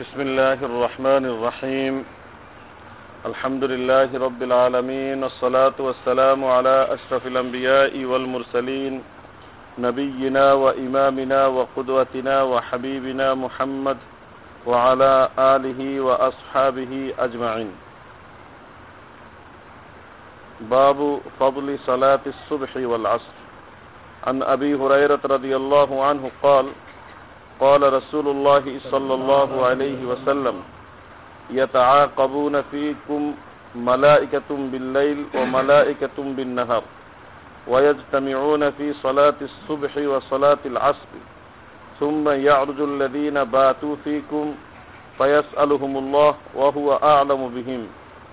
بسم الله الرحمن الرحيم. الحمد لله رب العالمين والصلاة والسلام على أشرف الأنبياء والمرسلين نبينا وإمامنا وقدوتنا وحبيبنا محمد وعلى آله وأصحابه أجمعين. باب فضل صلاة الصبح والعصر. عن أبي هريرة رضي الله عنه قال قال رسول الله صلى الله عليه وسلم يتعاقبون فيكم ملائكة بالليل وملائكة بالنهار ويجتمعون في صلاة الصبح وصلاة العصر ثم يعرج الذين باتوا فيكم فيسألهم الله وهو أعلم بهم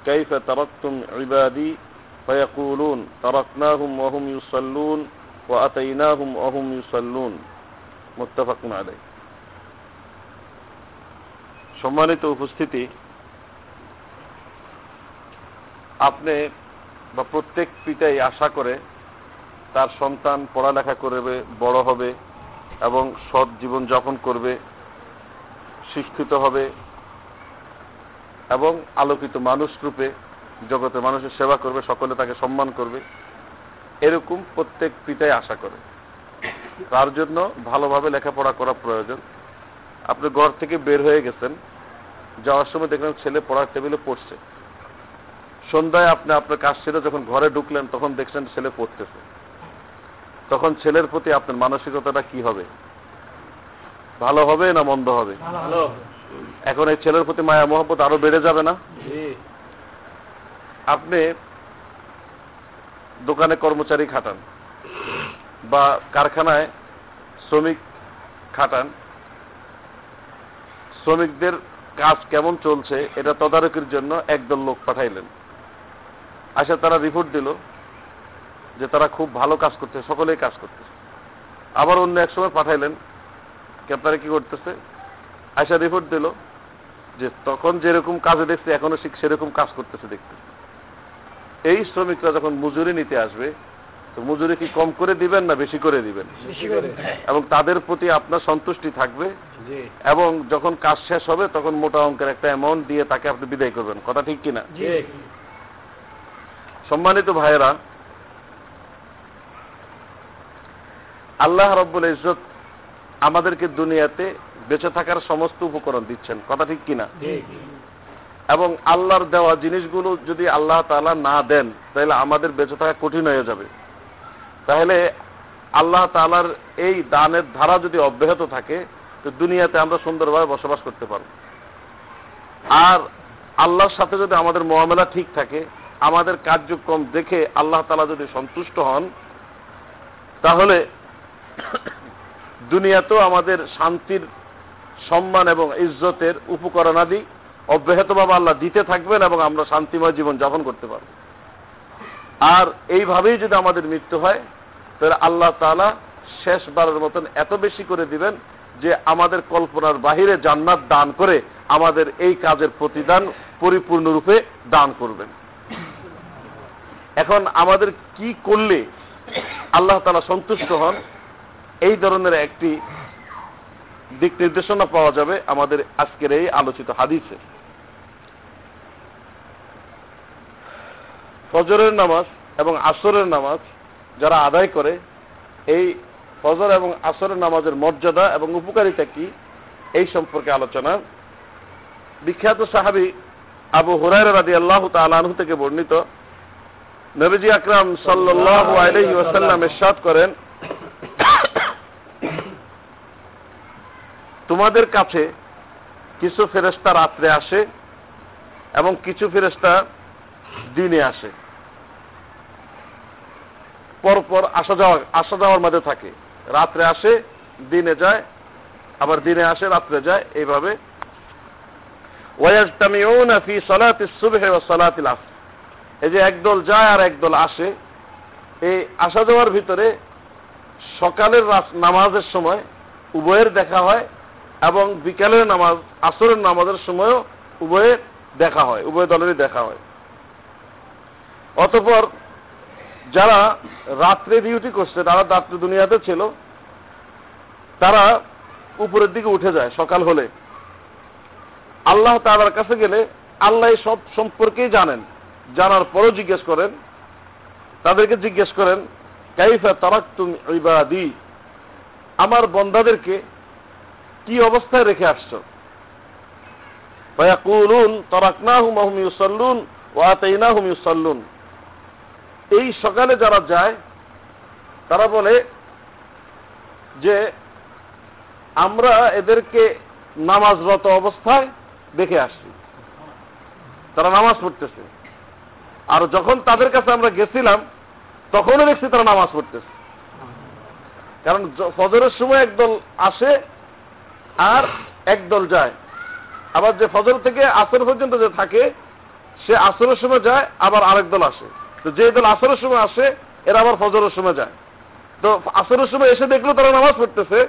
كيف تركتم عبادي؟ فيقولون تركناهم وهم يصلون وأتيناهم وهم يصلون. متفق عليه. সম্মানিত উপস্থিতি, আপনি বা প্রত্যেক পিতাই আশা করে তার সন্তান পড়ালেখা করবে, বড় হবে এবং সৎ জীবন যাপন করবে, শিক্ষিত হবে এবং আলোকিত মানুষ রূপে জগতে মানুষের সেবা করবে, সকলে তাকে সম্মান করবে। এরকম প্রত্যেক পিতাই আশা করে। তার জন্য ভালোভাবে লেখাপড়া করা প্রয়োজন। আপনি ঘর থেকে বের হয়ে গেছেন যাওয়ার সময় দেখলেন ছেলে পড়ার টেবিলে পড়ছে। সন্ধ্যায় আপনি আপনার কাজ ছেড়ে যখন ঘরে ঢুকলেন তখন দেখছেন ছেলে পড়তেছে। তখন ছেলের প্রতি আপনার মানসিকতাটা কি হবে? ভালো হবে না মন্দ হবে? এখন এই ছেলের প্রতি মায়া মহব্বত আরও বেড়ে যাবে না? আপনি দোকানে কর্মচারী খাটান বা কারখানায় শ্রমিক খাটান শ্রমিকদের কাজ কেমন চলছে, এটা তদারকির জন্য একদল লোক পাঠাইলেন। আসে তারা রিপোর্ট দিল যে তারা খুব ভালো কাজ করছে, সকলেই কাজ করতেছে আবার অন্য এক সময় পাঠাইলেন আপনারা কি করতেছে? আয়সা রিপোর্ট দিল যে তখন যেরকম কাজে দেখছে, এখনও ঠিক সেরকম কাজ করতেছে দেখতে। এই শ্রমিকরা যখন মজুরি নিতে আসবে তো মজুরি কি কম করে দিবেন না বেশি করে দিবেন? এবং তাদের প্রতি আপনার সন্তুষ্টি থাকবে? এবং যখন কাজ শেষ হবে তখন মোটা অঙ্কের একটা অ্যামাউন্ট দিয়ে তাকে আপনি বিদায় করবেন। কথা ঠিক কিনা? সম্মানিত ভাইয়েরা আল্লাহ রব্বুল ইজত আমাদেরকে দুনিয়াতে বেঁচে থাকার সমস্ত উপকরণ দিচ্ছেন। কথা ঠিক কিনা? এবং আল্লাহর দেওয়া জিনিসগুলো যদি আল্লাহ তালা না দেন তাহলে আমাদের বেঁচে থাকা কঠিন হয়ে যাবে। তাহলে আল্লাহ তালার এই দানের ধারা যদি অব্যাহত থাকে, তো দুনিয়াতে আমরা সুন্দরভাবে বসবাস করতে পারব। আর আল্লাহর সাথে যদি আমাদের মোয়ামেলা ঠিক থাকে, আমাদের কার্যক্রম দেখে আল্লাহ তালা যদি সন্তুষ্ট হন, তাহলে দুনিয়াতেও আমাদের শান্তির, সম্মান এবং ইজ্জতের উপকরণ উপকরণাদি অব্যাহতভাবে আল্লাহ দিতে থাকবেন এবং আমরা শান্তিময় জীবন যাপন করতে পারব। আর এইভাবেই যদি আমাদের মৃত্যু হয় তাহলে আল্লাহ তালা শেষবারের মতন এত বেশি করে দিবেন যে আমাদের কল্পনার বাহিরে জান্নাত দান করে আমাদের এই কাজের প্রতিদান পরিপূর্ণরূপে দান করবেন। এখন আমাদের কি করলে আল্লাহ তালা সন্তুষ্ট হন? এই ধরনের একটি দিক নির্দেশনা পাওয়া যাবে আমাদের আজকের এই আলোচিত হাদিসে। ফজরের নামাজ এবং আসরের নামাজ যারা আদায় করে, এই ফজর এবং আসরের নামাজের মর্যাদা এবং উপকারিতা কি? এই সম্পর্কে আলোচনা। বিখ্যাত সাহাবি আবু হুরাই রাদি আল্লাহ তালু থেকে বর্ণিত। নবীজি আকরাম সাল্লাহ আলহি ওয়াসাল্লাম এরশাদ করেন, তোমাদের কাছে কিছু ফেরেস্তা রাত্রে আসে এবং কিছু ফেরেস্তা দিনে আসে। পরপর আসা যাওয়া, আসা যাওয়ার মধ্যে থাকে। রাত্রে আসে, দিনে যায়, আবার দিনে আসে, রাত্রে যায়, এইভাবে। এই যে একদল যায় আর একদল আসে, এই আসা যাওয়ার ভিতরে সকালের নামাজের সময় উভয়ের দেখা হয় এবং বিকালের নামাজ, আসরের নামাজের সময়ও উভয়ের দেখা হয়, উভয় দলেরই দেখা হয়। অতপর যারা রাত্রে ডিউটি করছে, তারা রাত্রে দুনিয়াতে ছিল, তারা উপরের দিকে উঠে যায় সকাল হলে। আল্লাহ তালার কাছে গেলে আল্লাহ সব সম্পর্কেই জানেন। জানার পরও জিজ্ঞেস করেন, তাদেরকে জিজ্ঞেস করেন, কাইফা তারাক তুমি ইবাদি? আমার বন্দাদেরকে কি অবস্থায় রেখে আসছো? ফায়াকুলুন তারাকনাহুম হুম ইউসাল্লুন ওয়া আতাইনাহুম ইউসাল্লুন। এই সকালে যারা যায়, তারা বলে যে আমরা এদেরকে নামাজরত অবস্থায় দেখে আসছি। তারা নামাজ পড়তেছে। আর যখন তাদের কাছে আমরা গেছিলাম, তখনও দেখছি তারা নামাজ পড়তেছে। কারণ ফজরের সময় একদল আসে আর একদল যায়। আবার যে ফজর থেকে আসর পর্যন্ত যে থাকে, সে আসরের সময় যায়, আবার আরেক দল আসে। তো যে দল আসরের সময় আসে, এরা আবার ফজরের সময় যায়। তো আসরের সময় এসে দেখল তারা নামাজ পড়তেছে,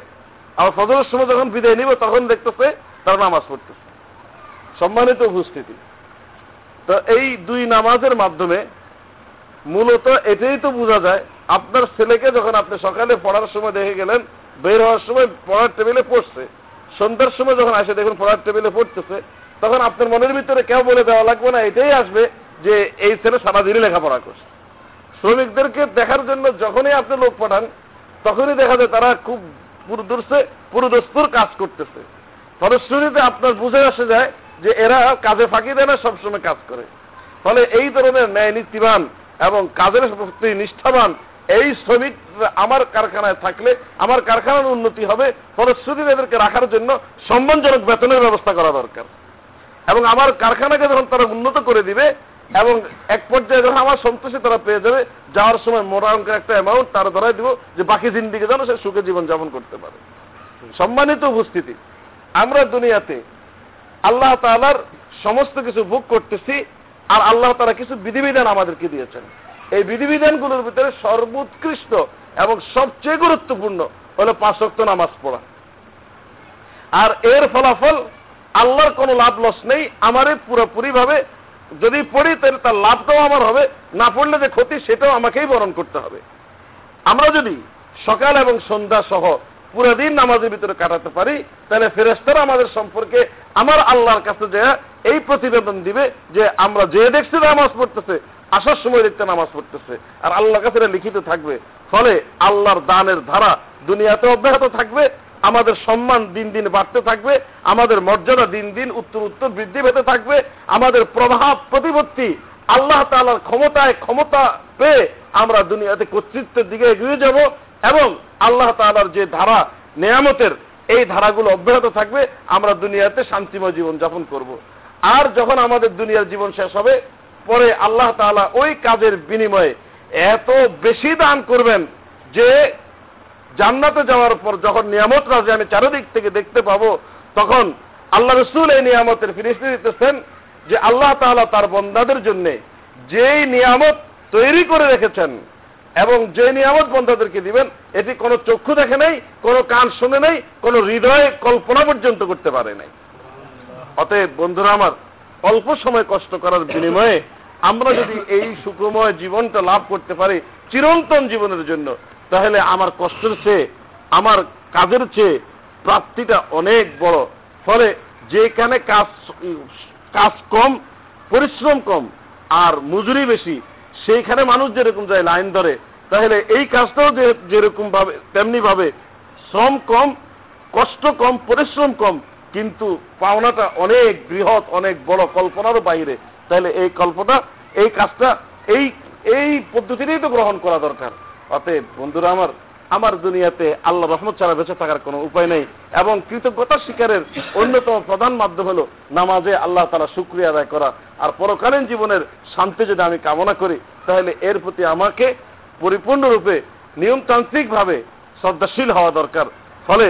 আবার ফজরের সময় যখন বিদায় নিব, তখন দেখতেছে তারা নামাজ পড়তেছে। সম্মানিত উপস্থিতি। তো এই দুই নামাজের মাধ্যমে মূলত এটাই তো বোঝা যায়, আপনার ছেলেকে যখন আপনি সকালে পড়ার সময় দেখে গেলেন, বের হওয়ার সময় পড়ার টেবিলে পড়ছে। সন্ধ্যার সময় যখন আসে দেখুন পড়ার টেবিলে পড়তেছে, তখন আপনার মনের ভিতরে কেউ বলে দেওয়া লাগবে না, এটাই আসবে যে এই ছেলে সারাদিনই লেখাপড়া করছে। শ্রমিকদেরকে দেখার জন্য যখনই আপনি লোক পাঠান, তখনই দেখা যায় তারা খুব পুরুদর্শে, পুরুদস্তুর কাজ করতেছে। ফলশ্রুতিতে আপনার বুঝে আসে যায় যে এরা কাজে ফাঁকি দেয় না, সবসময় কাজ করে। ফলে এই ধরনের ন্যায় নীতিবান এবং কাজের প্রতি নিষ্ঠাবান এই শ্রমিক আমার কারখানায় থাকলে আমার কারখানার উন্নতি হবে। ফলশ্রুতিতে এদেরকে রাখার জন্য সম্মানজনক বেতনের ব্যবস্থা করা দরকার। এবং আমার কারখানাকে যখন তারা উন্নত করে দিবে এবং এক পর্যায়ে যখন আমার সন্তোষে তারা পেয়ে যাবে, যাওয়ার সময় মোটা অঙ্কের একটা অ্যামাউন্ট তারা ধরাই দিব যে বাকি জিন্দিকে যেন সে সুখে জীবন যাপন করতে পারে। সম্মানিত উপস্থিতি, আমরা দুনিয়াতে আল্লাহ তালার সমস্ত কিছু ভোগ করতেছি আর আল্লাহ তারা কিছু বিধিবিধান আমাদেরকে দিয়েছেন। এই বিধিবিধানগুলোর ভিতরে সর্বোৎকৃষ্ট এবং সবচেয়ে গুরুত্বপূর্ণ হলো পাঁচক্ত নামাজ পড়া। আর এর ফলাফল আল্লাহর কোনো লাভ লস নেই, আমারে পুরোপুরি ভাবে যদি পড়ি, তাহলে তার লাভটাও আমার হবে। না পড়লে যে ক্ষতি, সেটাও আমাকেই বরণ করতে হবে। আমরা যদি সকাল এবং সন্ধ্যা সহ পুরো দিন নামাজের ভিতরে কাটাতে পারি, তাহলে ফেরেস্তারা আমাদের সম্পর্কে আমার আল্লাহর কাছে যে এই প্রতিবেদন দিবে যে আমরা যে দেখছি নামাজ পড়তেছে, আসার সময় দেখতে নামাজ পড়তেছে। আর আল্লাহর কাছে লিখিত থাকবে। ফলে আল্লাহর দানের ধারা দুনিয়াতে অব্যাহত থাকবে। আমাদের সম্মান দিন দিন বাড়তে থাকবে, আমাদের মর্যাদা দিন দিন উত্তর উত্তর বৃদ্ধি পেতে থাকবে, আমাদের প্রভাব প্রতিপত্তি আল্লাহ তালার ক্ষমতায় ক্ষমতা পেয়ে আমরা দুনিয়াতে কর্তৃত্বের দিকে এগিয়ে যাব এবং আল্লাহ তালার যে ধারা, নেয়ামতের, এই ধারাগুলো অব্যাহত থাকবে, আমরা দুনিয়াতে শান্তিময় জীবন যাপন করব। আর যখন আমাদের দুনিয়ার জীবন শেষ হবে, পরে আল্লাহ তালা ওই কাজের বিনিময়ে এত বেশি দান করবেন যে জান্নাতে যাওয়ার পর যখন নিয়ামত রাজে আমি চারিদিক থেকে দেখতে পাবো, তখন আল্লাহ রসুল এই নিয়ামতের ফিরিস্তি দিতেছেন যে আল্লাহ তাআলা তার বন্দাদের জন্য যেই নিয়ামত তৈরি করে রেখেছেন এবং যে নিয়ামত বন্দাদেরকে দিবেন, এটি কোনো চক্ষু দেখে নাই, কোনো কান শুনে নাই, কোনো হৃদয়ে কল্পনা পর্যন্ত করতে পারে নাই। অতএব বন্ধুরা আমার, অল্প সময় কষ্ট করার বিনিময়ে আমরা যদি এই সুখময় জীবনটা লাভ করতে পারি, চিরন্তন জীবনের জন্য তাহলে আমার কষ্টের চেয়ে, আমার কাজের চেয়ে প্রাপ্তিটা অনেক বড়। ফলে যেখানে কাজ কাজ কম, পরিশ্রম কম আর মজুরি বেশি, সেইখানে মানুষ যেরকম যায় লাইন ধরে, তাহলে এই কাজটাও যে, যেরকম ভাবে, তেমনি ভাবে শ্রম কম, কষ্ট কম, পরিশ্রম কম, কিন্তু পাওনাটা অনেক বৃহৎ, অনেক বড় কল্পনারও বাইরে। তাহলে এই কল্পনা, এই কাজটা, এই এই পদ্ধতিটাই তো গ্রহণ করা দরকার। অতএব বন্ধুরা আমার আমার দুনিয়াতে আল্লাহ রহমত ছাড়া বেঁচে থাকার কোনো উপায় নেই এবং কৃতজ্ঞতা শিকারের অন্যতম প্রধান মাধ্যম হলো নামাজে আল্লাহ তারা শুক্রিয়া আদায় করা। আর পরকালীন জীবনের শান্তি যদি আমি কামনা করি, তাহলে এর প্রতি আমাকে পরিপূর্ণরূপে নিয়মতান্ত্রিকভাবে শ্রদ্ধাশীল হওয়া দরকার। ফলে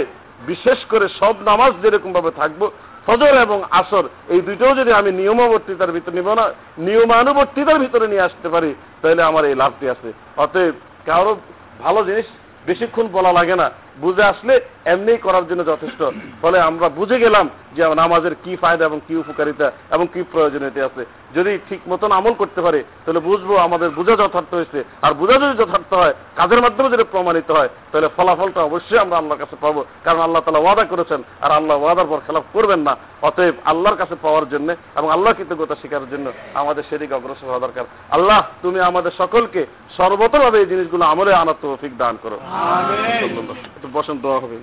বিশেষ করে সব নামাজ যেরকম ভাবে থাকব, ফজর এবং আসর, এই দুইটাও যদি আমি নিয়মাবর্তিতার ভিতরে নিব না, নিয়মানুবর্তিতার ভিতরে নিয়ে আসতে পারি, তাহলে আমার এই লাভটি আছে। অতএব কারও ভালো জিনিস বেশিক্ষণ বলা লাগে না। বুঝে আসলে এমনি করার জন্য যথেষ্ট। ফলে আমরা বুঝে গেলাম যে নামাজের কি ফায়দা এবং কি উপকারিতা এবং কি প্রয়োজনীয়তা আছে। যদি ঠিক মতন আমল করতে পারে তাহলে বুঝব আমাদের বোঝা যথার্থ হয়েছে। আর বোঝা যদি যথার্থ হয় কাজের মাধ্যমে যদি প্রমাণিত হয় তাহলে ফলাফলটা অবশ্যই আমরা আল্লাহর কাছে পাবো। কারণ আল্লাহ তালা ওয়াদা করেছেন আর আল্লাহ ওয়াদার পর খেলাফ করবেন না। অতএব আল্লাহর কাছে পাওয়ার জন্য এবং আল্লাহ কৃতজ্ঞতা স্বীকারের জন্য আমাদের সেদিকে অগ্রসর হওয়া দরকার। আল্লাহ তুমি আমাদের সকলকে সর্বতভাবে এই জিনিসগুলো আমলে আনার তৌফিক দান করো। একটু বসেন দোয়া হবে